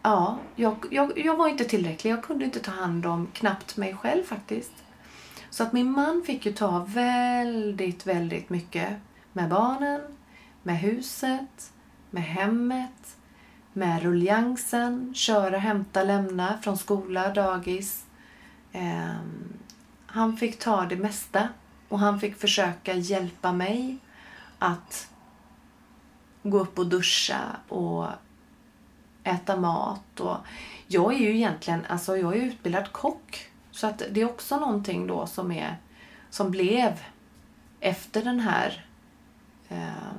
Ja, jag, jag, jag var inte tillräcklig. Jag kunde inte ta hand om knappt mig själv faktiskt. Så att min man fick ju ta väldigt, väldigt mycket med barnen, med huset, med hemmet, med rulliansen, köra, hämta, lämna från skola, dagis. Eh, han fick ta det mesta och han fick försöka hjälpa mig att gå upp och duscha och äta mat. Och jag är ju egentligen, alltså jag är utbildad kock. Så att det är också någonting då som är, som blev efter den här eh,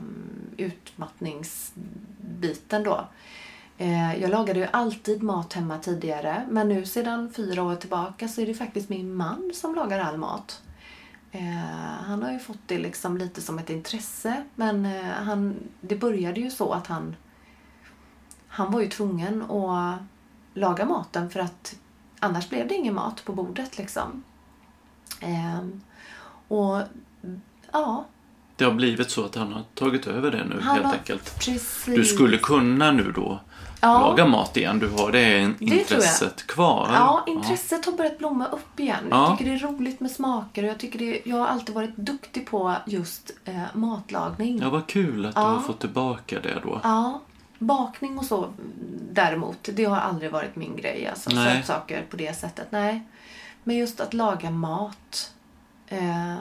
utmattningsbiten då. Eh, jag lagade ju alltid mat hemma tidigare men nu sedan fyra år tillbaka så är det faktiskt min man som lagar all mat. Eh, han har ju fått det liksom lite som ett intresse men eh, han, det började ju så att han han var ju tvungen att laga maten för att annars blev det ingen mat på bordet liksom. Ehm, och ja, det har blivit så att han har tagit över det nu Han helt har- enkelt. Precis. Du skulle kunna nu då ja. laga mat igen. Du har det, jag. intresset kvar. Ja, intresset har börjat blomma upp igen. Ja. Jag tycker det är roligt med smaker och jag, tycker det, jag har alltid varit duktig på just eh, matlagning. Ja, vad kul att Ja. du har fått tillbaka det då. Ja, bakning och så däremot, det har aldrig varit min grej. Alltså sötsaker på det sättet, nej. Men just att laga mat. Eh,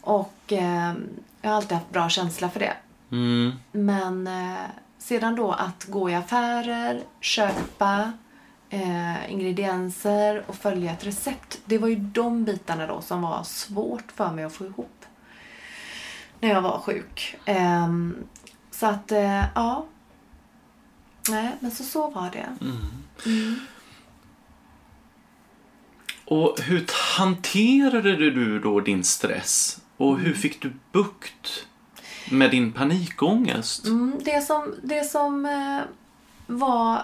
och eh, jag har alltid haft bra känsla för det. Mm. Men eh, sedan då att gå i affärer, köpa eh, ingredienser och följa ett recept. Det var ju de bitarna då som var svårt för mig att få ihop. När jag var sjuk. Ehm, så att, eh, ja. Nej, men så, så var det. Mm. Och hur hanterade du då din stress? Och hur fick du bukt med din panikångest? Mm, det som, det som eh, var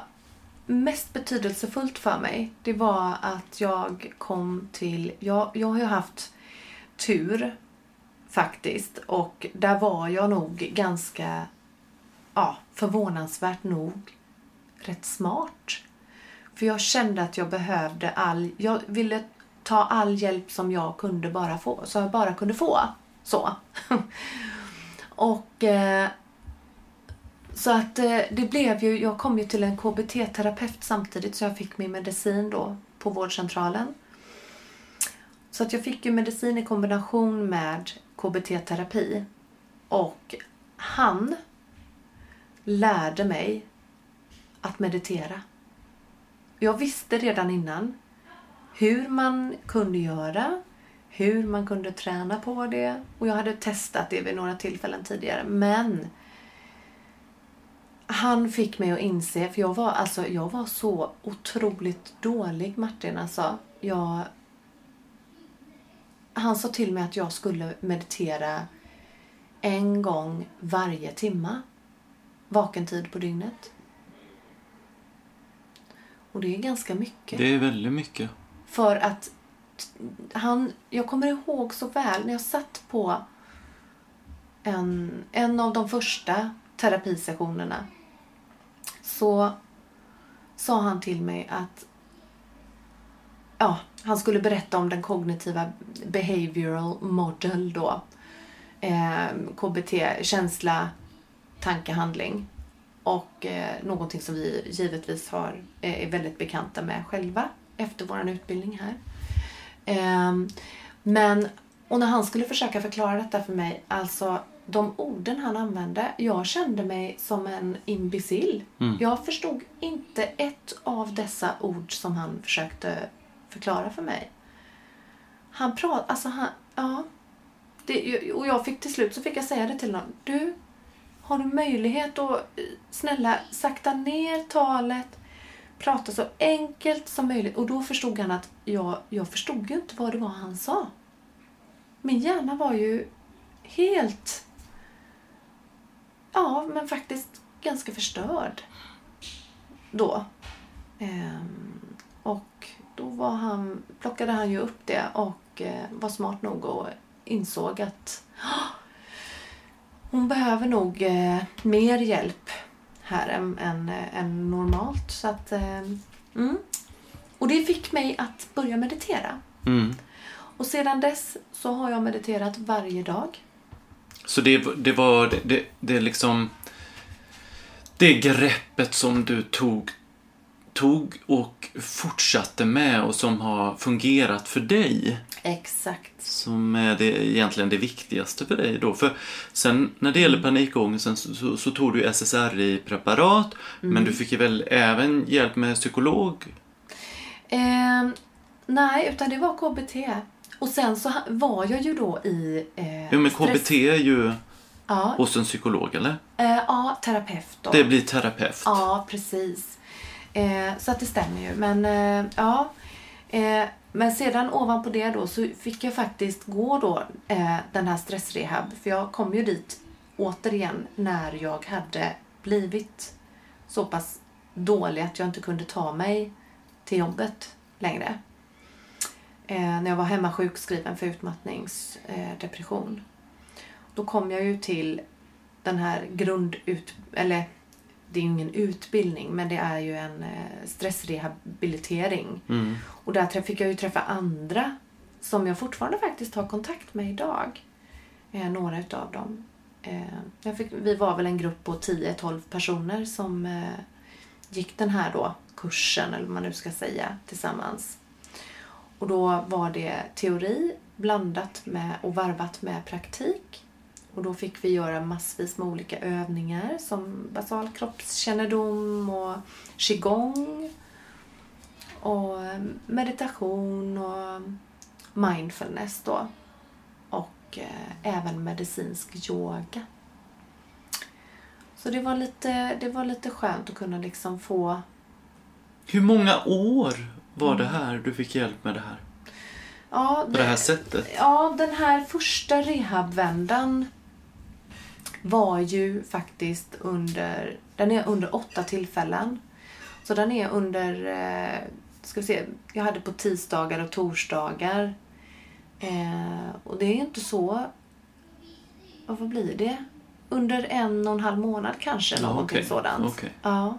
mest betydelsefullt för mig, det var att jag kom till... Jag, jag har ju haft tur faktiskt och där var jag nog ganska, ja, förvånansvärt nog rätt smart. För jag kände att jag behövde all... Jag ville ta all hjälp som jag kunde bara få, som jag bara kunde få. Så. och eh, så att eh, det blev ju, jag kom ju till en KBT-terapeut samtidigt så jag fick min medicin då på vårdcentralen. Så att jag fick ju medicin i kombination med KBT-terapi. Och han lärde mig att meditera. Jag visste redan innan hur man kunde göra, hur man kunde träna på det. Och jag hade testat det vid några tillfällen tidigare. Men han fick mig att inse, för jag var, alltså, jag var så otroligt dålig Martin. Alltså, jag, han sa till mig att jag skulle meditera en gång varje timma. Vaken tid på dygnet. Och det är ganska mycket. Det är väldigt mycket. För att han, jag kommer ihåg så väl när jag satt på en, en av de första terapisessionerna så sa han till mig att ja, han skulle berätta om den kognitiva behavioral model då. Eh, KBT, känsla, tanke, handling. Och eh, någonting som vi givetvis har, eh, är väldigt bekanta med själva efter vår utbildning här. Ehm, men, och när han skulle försöka förklara detta för mig, alltså de orden han använde, jag kände mig som en imbecill. Mm. Jag förstod inte ett av dessa ord som han försökte förklara för mig. Han pratade, alltså han, ja. Det, och jag fick till slut så fick jag säga det till honom. Du, har du möjlighet att eh, snälla sakta ner talet, prata så enkelt som möjligt. Och då förstod han att jag, jag förstod ju inte vad det var han sa. Min hjärna var ju helt, ja men faktiskt ganska förstörd då. Ehm, och då var han, plockade han ju upp det och eh, var smart nog och insåg att hon behöver nog eh, mer hjälp här än, än, än normalt. Så att, eh, mm. Och det fick mig att börja meditera. Mm. Och sedan dess så har jag mediterat varje dag. Så det, det var det, det, det liksom det greppet som du tog, tog och fortsatte med och som har fungerat för dig. Exakt. Som är det, egentligen det viktigaste för dig då. För sen när det gäller panikångesten så, så, så tog du SSRI-preparat men du fick ju väl även hjälp med psykolog? Eh, nej, utan det var KBT. Och sen så var jag ju då i... Eh, Jo men KBT är ju Ja, hos en psykolog eller? eh, ja, terapeut då. Det blir terapeut. Ja, precis. Eh, så att det stämmer ju. Men eh, ja. Eh, men sedan ovanpå det då så fick jag faktiskt gå då eh, den här stressrehab. För jag kom ju dit återigen när jag hade blivit så pass dålig att jag inte kunde ta mig till jobbet längre. Eh, när jag var hemma sjukskriven för utmattningsdepression. Eh, då kom jag ju till den här grundut... Eller det är ju ingen utbildning men det är ju en eh, stressrehabilitering. Mm. Och där fick jag ju träffa andra som jag fortfarande faktiskt har kontakt med idag. Eh, några utav dem. Eh, fick, vi var väl en grupp på 10-12 personer som eh, gick den här då kursen, eller vad man nu ska säga, tillsammans. Och då var det teori blandat med och varvat med praktik. Och då fick vi göra massvis med olika övningar som basal kroppskännedom och qigong och meditation och mindfulness då. Och eh, även medicinsk yoga. Så det var, lite, det var lite skönt att kunna liksom få... Hur många år var det här du fick hjälp med det här? Ja, På det här sättet? Ja, den här första rehabvändan var ju faktiskt under, den är under åtta tillfällen. Så den är under, eh, ska vi se, jag hade på tisdagar och torsdagar. Eh, och det är ju inte så, vad blir det? Under en och en halv månad kanske, Ja, någonting okej, sådant. okej. Ja.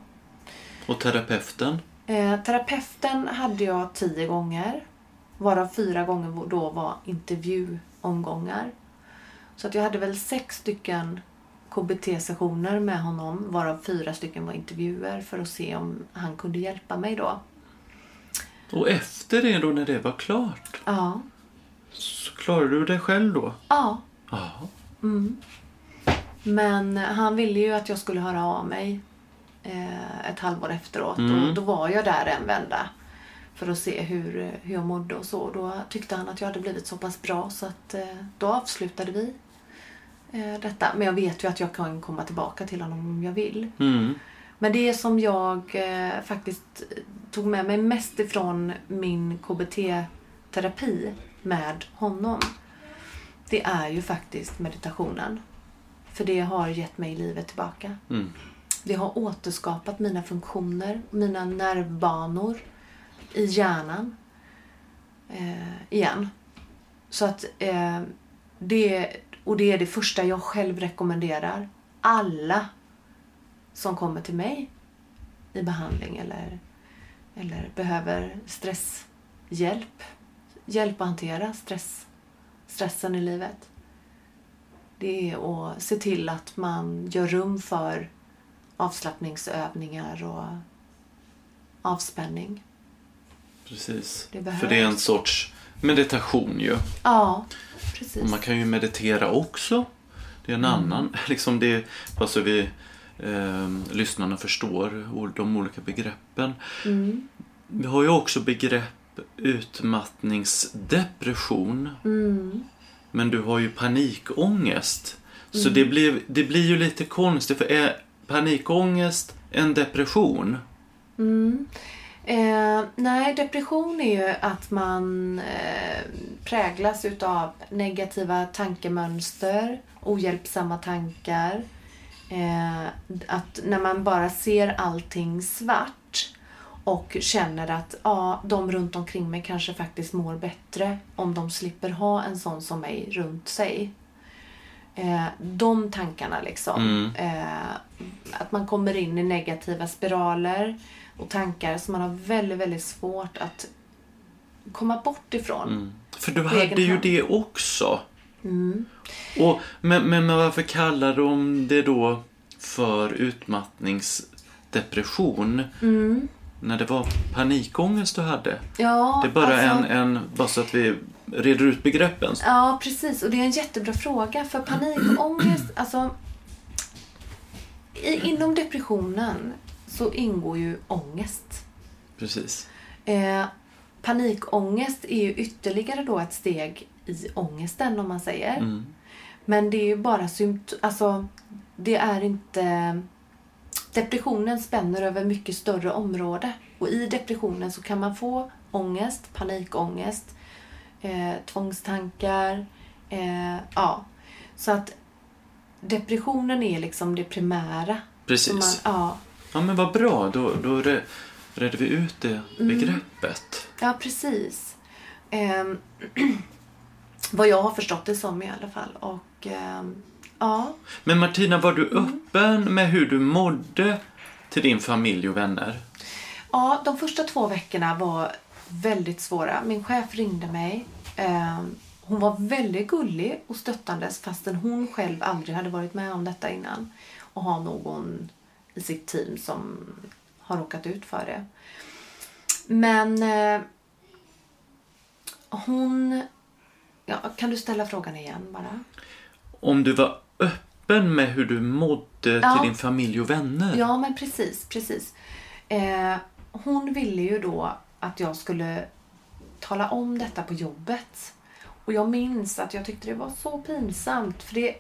Och terapeuten? Eh, terapeuten hade jag tio gånger. Varav fyra gånger då var intervjuomgångar. Så att jag hade väl sex stycken KBT-sessioner med honom. Varav fyra stycken var intervjuer för att se om han kunde hjälpa mig då. Och efter det då när det var klart, Ja. så klarade du dig själv då? Ja. Ja. Mm. Men han ville ju att jag skulle höra av mig eh, ett halvår efteråt. Mm. Och då var jag där en vända. För att se hur, hur jag mådde och så. Då tyckte han att jag hade blivit så pass bra så att eh, då avslutade vi detta. Men jag vet ju att jag kan komma tillbaka till honom om jag vill. Mm. Men det som jag eh, faktiskt tog med mig mest ifrån min KBT-terapi med honom. Det är ju faktiskt meditationen. För det har gett mig livet tillbaka. Mm. Det har återskapat mina funktioner, mina nervbanor i hjärnan eh, igen. Så att eh, det, och det är det första jag själv rekommenderar. Alla som kommer till mig i behandling eller, eller behöver stresshjälp. Hjälp att hantera stress, stressen i livet. Det är att se till att man gör rum för avslappningsövningar och avspänning. Precis. Det. För det är en sorts meditation ju. Ja, precis. Och man kan ju meditera också. Det är en annan, liksom det, bara så vi eh, lyssnarna förstår de olika begreppen. Mm. Vi har ju också begrepp utmattningsdepression. Mm. Men du har ju panikångest. Så det, blir, det blir ju lite konstigt för är panikångest en depression? Mm. Eh, nej, depression är ju att man eh, präglas utav negativa tankemönster, ohjälpsamma tankar. Eh, att när man bara ser allting svart och känner att ja, de runt omkring mig kanske faktiskt mår bättre om de slipper ha en sån som mig runt sig. Eh, de tankarna liksom. Mm. Eh, att man kommer in i negativa spiraler och tankar som man har väldigt, väldigt svårt att komma bort ifrån. Mm. För du hade ju hand. det också. Mm. Och, men, men, men varför kallar de det då för utmattningsdepression? Mm. När det var panikångest du hade? Ja, Det är bara alltså, en, en, bara så att vi reder ut begreppen. Ja, precis. Och det är en jättebra fråga. För panikångest, alltså... I, inom depressionen så ingår ju ångest. Precis. Eh, panikångest är ju ytterligare då ett steg i ångesten om man säger. Mm. Men det är ju bara symptom... Alltså, det är inte... Depressionen spänner över mycket större område. Och i depressionen så kan man få ångest, panikångest, eh, tvångstankar. Eh, ja. Så att depressionen är liksom det primära. Precis. Man, ja, Ja men vad bra, då, då re- redde vi ut det Mm. begreppet. ja, precis. Ehm, Vad jag har förstått det som i alla fall. Och eh, ja, Men Martina, var du öppen med hur du mådde till din familj och vänner? Ja, de första två veckorna var väldigt svåra. Min chef ringde mig. Eh, hon var väldigt gullig och stöttandes fastän hon själv aldrig hade varit med om detta innan. Och har någon i sitt team som har råkat ut för det. Men eh, hon... Ja, kan du ställa frågan igen bara? Om du var öppen med hur du mådde Ja. till din familj och vänner? Ja, men precis, precis. Eh, hon ville ju då att jag skulle tala om detta på jobbet. Och jag minns att jag tyckte det var så pinsamt. För det,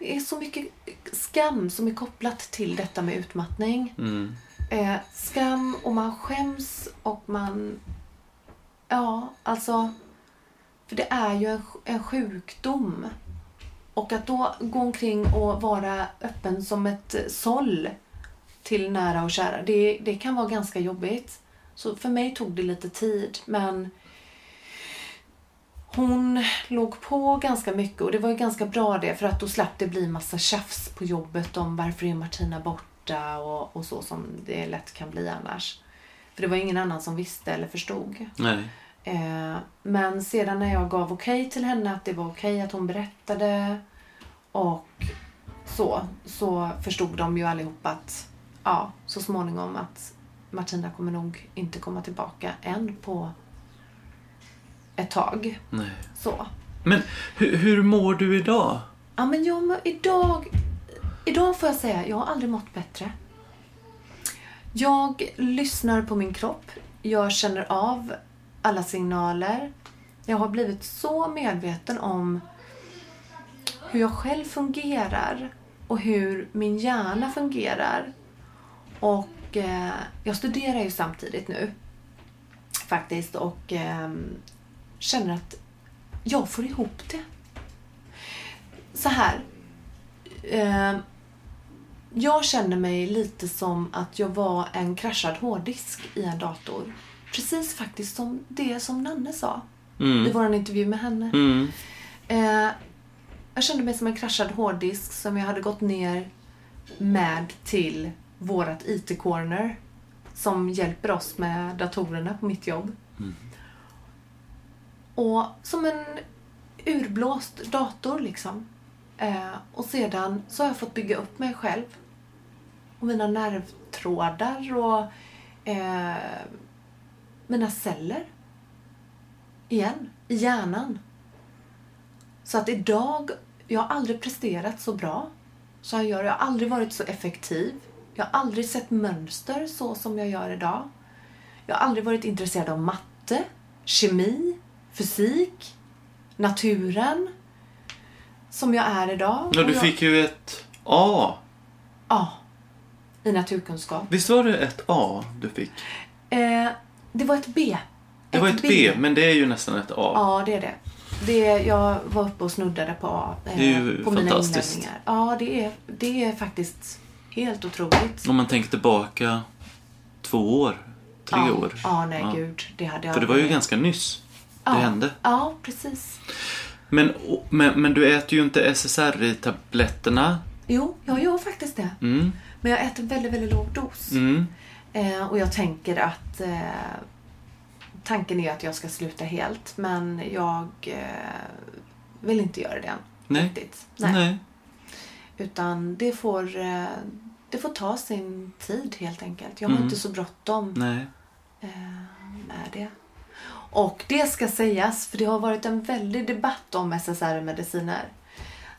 det är så mycket skam som är kopplat till detta med utmattning. Mm. Eh, skam och man skäms och man... Ja, alltså... För det är ju en, en sjukdom. Och att då gå omkring och vara öppen som ett såll till nära och kära, det, det kan vara ganska jobbigt. Så för mig tog det lite tid, men hon låg på ganska mycket och det var ju ganska bra det för att då slapp det bli massa tjafs på jobbet om varför är Martina borta och, och så som det lätt kan bli annars. För det var ingen annan som visste eller förstod. Nej. Eh, men sedan när jag gav okej till henne att det var okej att hon berättade och så, så förstod de ju allihop att ja, så småningom att Martina kommer nog inte komma tillbaka än på ett tag. Nej. Så. Men hur, hur mår du idag? Ja, men jag mår idag... Idag får jag säga, jag har aldrig mått bättre. Jag lyssnar på min kropp. Jag känner av alla signaler. Jag har blivit så medveten om hur jag själv fungerar och hur min hjärna fungerar. Och eh, jag studerar ju samtidigt nu. Faktiskt. Och eh, känner att jag får ihop det så här. Eh, jag känner mig lite som att jag var en kraschad hårddisk i en dator. Precis faktiskt som det som Nanne sa i Mm. vår intervju med henne. Mm. Eh, jag kände mig som en kraschad hårddisk som jag hade gått ner med till vårat IT-corner som hjälper oss med datorerna på mitt jobb. Och som en urblåst dator liksom. Eh, och sedan så har jag fått bygga upp mig själv. Och mina nervtrådar och eh, mina celler. Igen, i hjärnan. Så att idag, jag har aldrig presterat så bra som jag gör. Jag har aldrig varit så effektiv. Jag har aldrig sett mönster så som jag gör idag. Jag har aldrig varit intresserad av matte, kemi, fysik, naturen. Som jag är idag. Ja, du jag, fick ju ett A. Ja, i naturkunskap. Visst var det ett A du fick? Eh, det var ett B. Det var ett B, men det är ju nästan ett A. Ja, det är det. det jag var uppe och snuddade på A. eh, Det är ju på mina fantastiskt. inlämningar. Ja, det är, det är faktiskt helt otroligt. Om man tänker tillbaka två år, tre ja, år. Ja, nej Ja. gud. Det hade jag För det var ju ganska nyss ja. det hände. Ja, precis. Men, men, men du äter ju inte SSRI-tabletterna. Jo, jag gör faktiskt det. Mm, Men jag äter väldigt, väldigt låg dos. mm, Eh, och jag tänker att eh, tanken är att jag ska sluta helt. Men jag eh, vill inte göra det än. Nej. Riktigt. nej. Utan det får, eh, det får ta sin tid helt enkelt. Jag har Mm. inte så bråttom nej. eh, med det. Och det ska sägas, för det har varit en väldig debatt om SSRI-mediciner.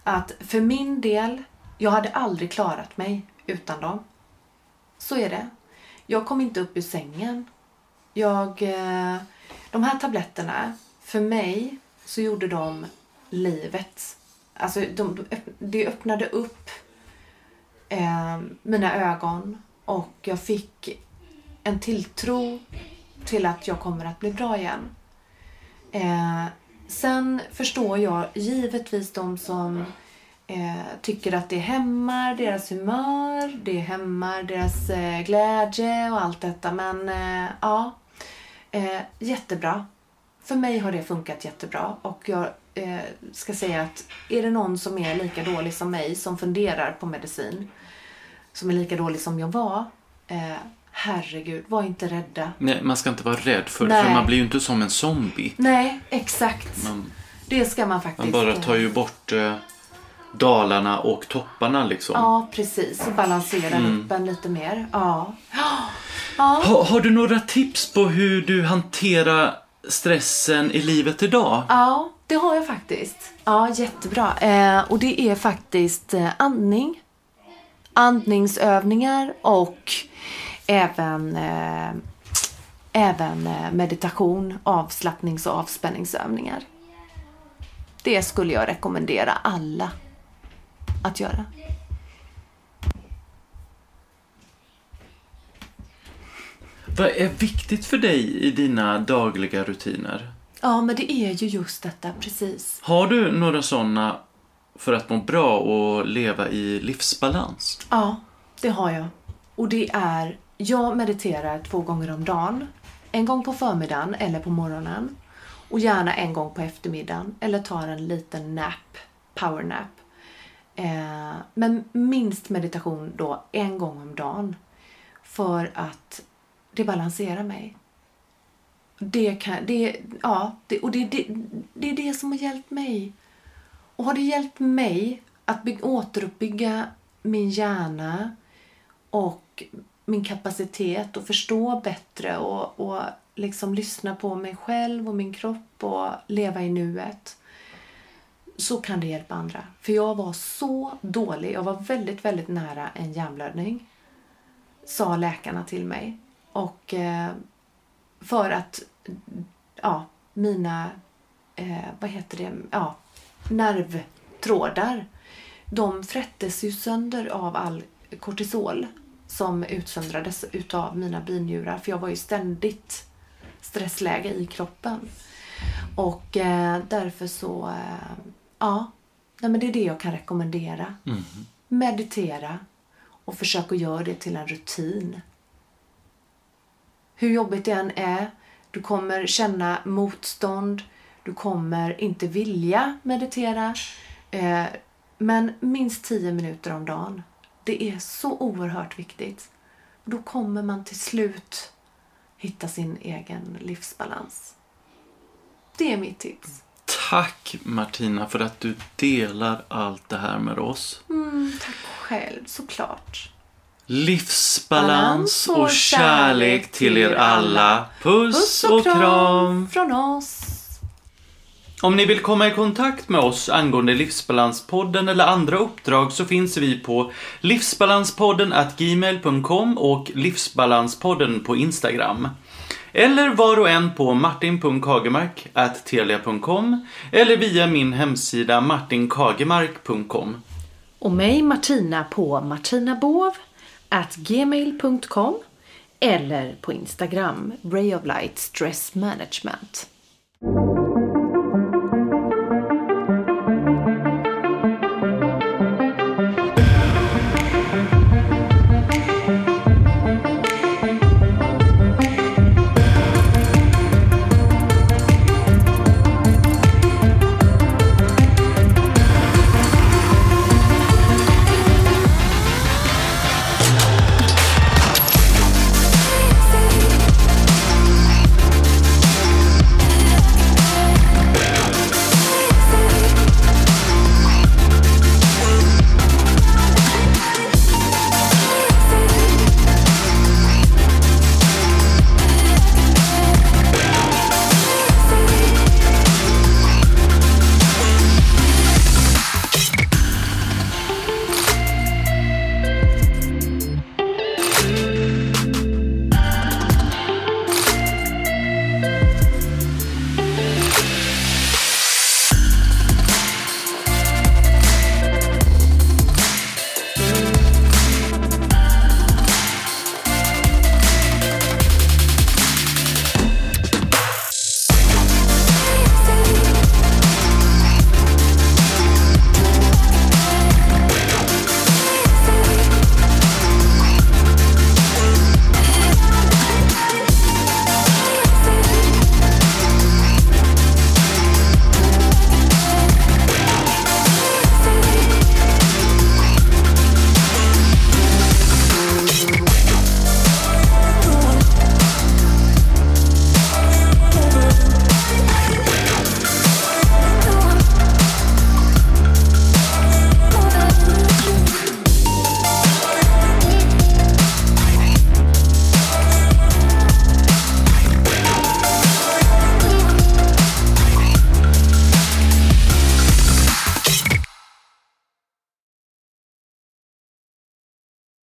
Att för min del, jag hade aldrig klarat mig utan dem. Så är det. Jag kom inte upp ur sängen. Jag, eh, de här tabletterna, för mig så gjorde de livet. Alltså de, de, det öppnade upp eh, mina ögon och jag fick en tilltro till att jag kommer att bli bra igen. Eh, sen förstår jag givetvis de som eh, tycker att det hämmar deras humör, det hämmar deras eh, glädje och allt detta. Men eh, ja, eh, jättebra. För mig har det funkat jättebra och jag eh, ska säga att är det någon som är lika dålig som mig som funderar på medicin, som är lika dålig som jag var, eh, herregud, var inte rädda. Nej, man ska inte vara rädd för det, för man blir ju inte som en zombie. Nej, exakt. Man, Det ska man faktiskt... man bara tar ju bort eh, dalarna och topparna liksom. Ja, precis. Och balansera Mm. upp en lite mer. Ja. Ja. Ha, har du några tips på hur du hanterar stressen i livet idag? Ja, det har jag faktiskt. Ja, jättebra. Eh, och det är faktiskt eh, andning, andningsövningar och även, eh, även eh, meditation, avslappnings och avspänningsövningar. Det skulle jag rekommendera alla att göra. Vad är viktigt för dig i dina dagliga rutiner? Ja, men det är ju just detta, precis. Har du några sådana för att må bra och leva i livsbalans? Ja, det har jag. Och det är, jag mediterar två gånger om dagen. En gång på förmiddagen eller på morgonen. Och gärna en gång på eftermiddagen. Eller tar en liten nap, power nap. Eh, men minst meditation då en gång om dagen. För att det balanserar mig. Det kan, det, ja, det, och det, det, det är det som har hjälpt mig. Och har det hjälpt mig att återuppbygga min hjärna och min kapacitet och förstå bättre och, och liksom lyssna på mig själv och min kropp och leva i nuet så kan det hjälpa andra. För jag var så dålig. Jag var väldigt, väldigt nära en hjärnblödning. Sa läkarna till mig. Och eh, för att ja, mina, eh, vad heter det, ja, nervtrådar, de frättes ju sönder av all kortisol som utsöndrades utav mina binjurar. För jag var ju ständigt stressläge i kroppen. Och eh, därför så, eh, ja, nej, men det är det jag kan rekommendera. Meditera och försök att göra det till en rutin. Hur jobbigt det än är, du kommer känna motstånd, du kommer inte vilja meditera. Eh, men minst 10 minuter om dagen. Det är så oerhört viktigt. Då kommer man till slut hitta sin egen livsbalans. Det är mitt tips. Tack Martina för att du delar allt det här med oss. Mm, tack själv, såklart. Livsbalans och kärlek till er alla. Puss och kram! från oss. Om ni vill komma i kontakt med oss angående Livsbalanspodden eller andra uppdrag så finns vi på livsbalanspodden gmail.com och Livsbalanspodden på Instagram. Eller var och en på martin.kagemark.telia.com eller via min hemsida martinkagemark.com. Och mig Martina på martinabov gmail.com eller på Instagram Ray of Light Stress Management.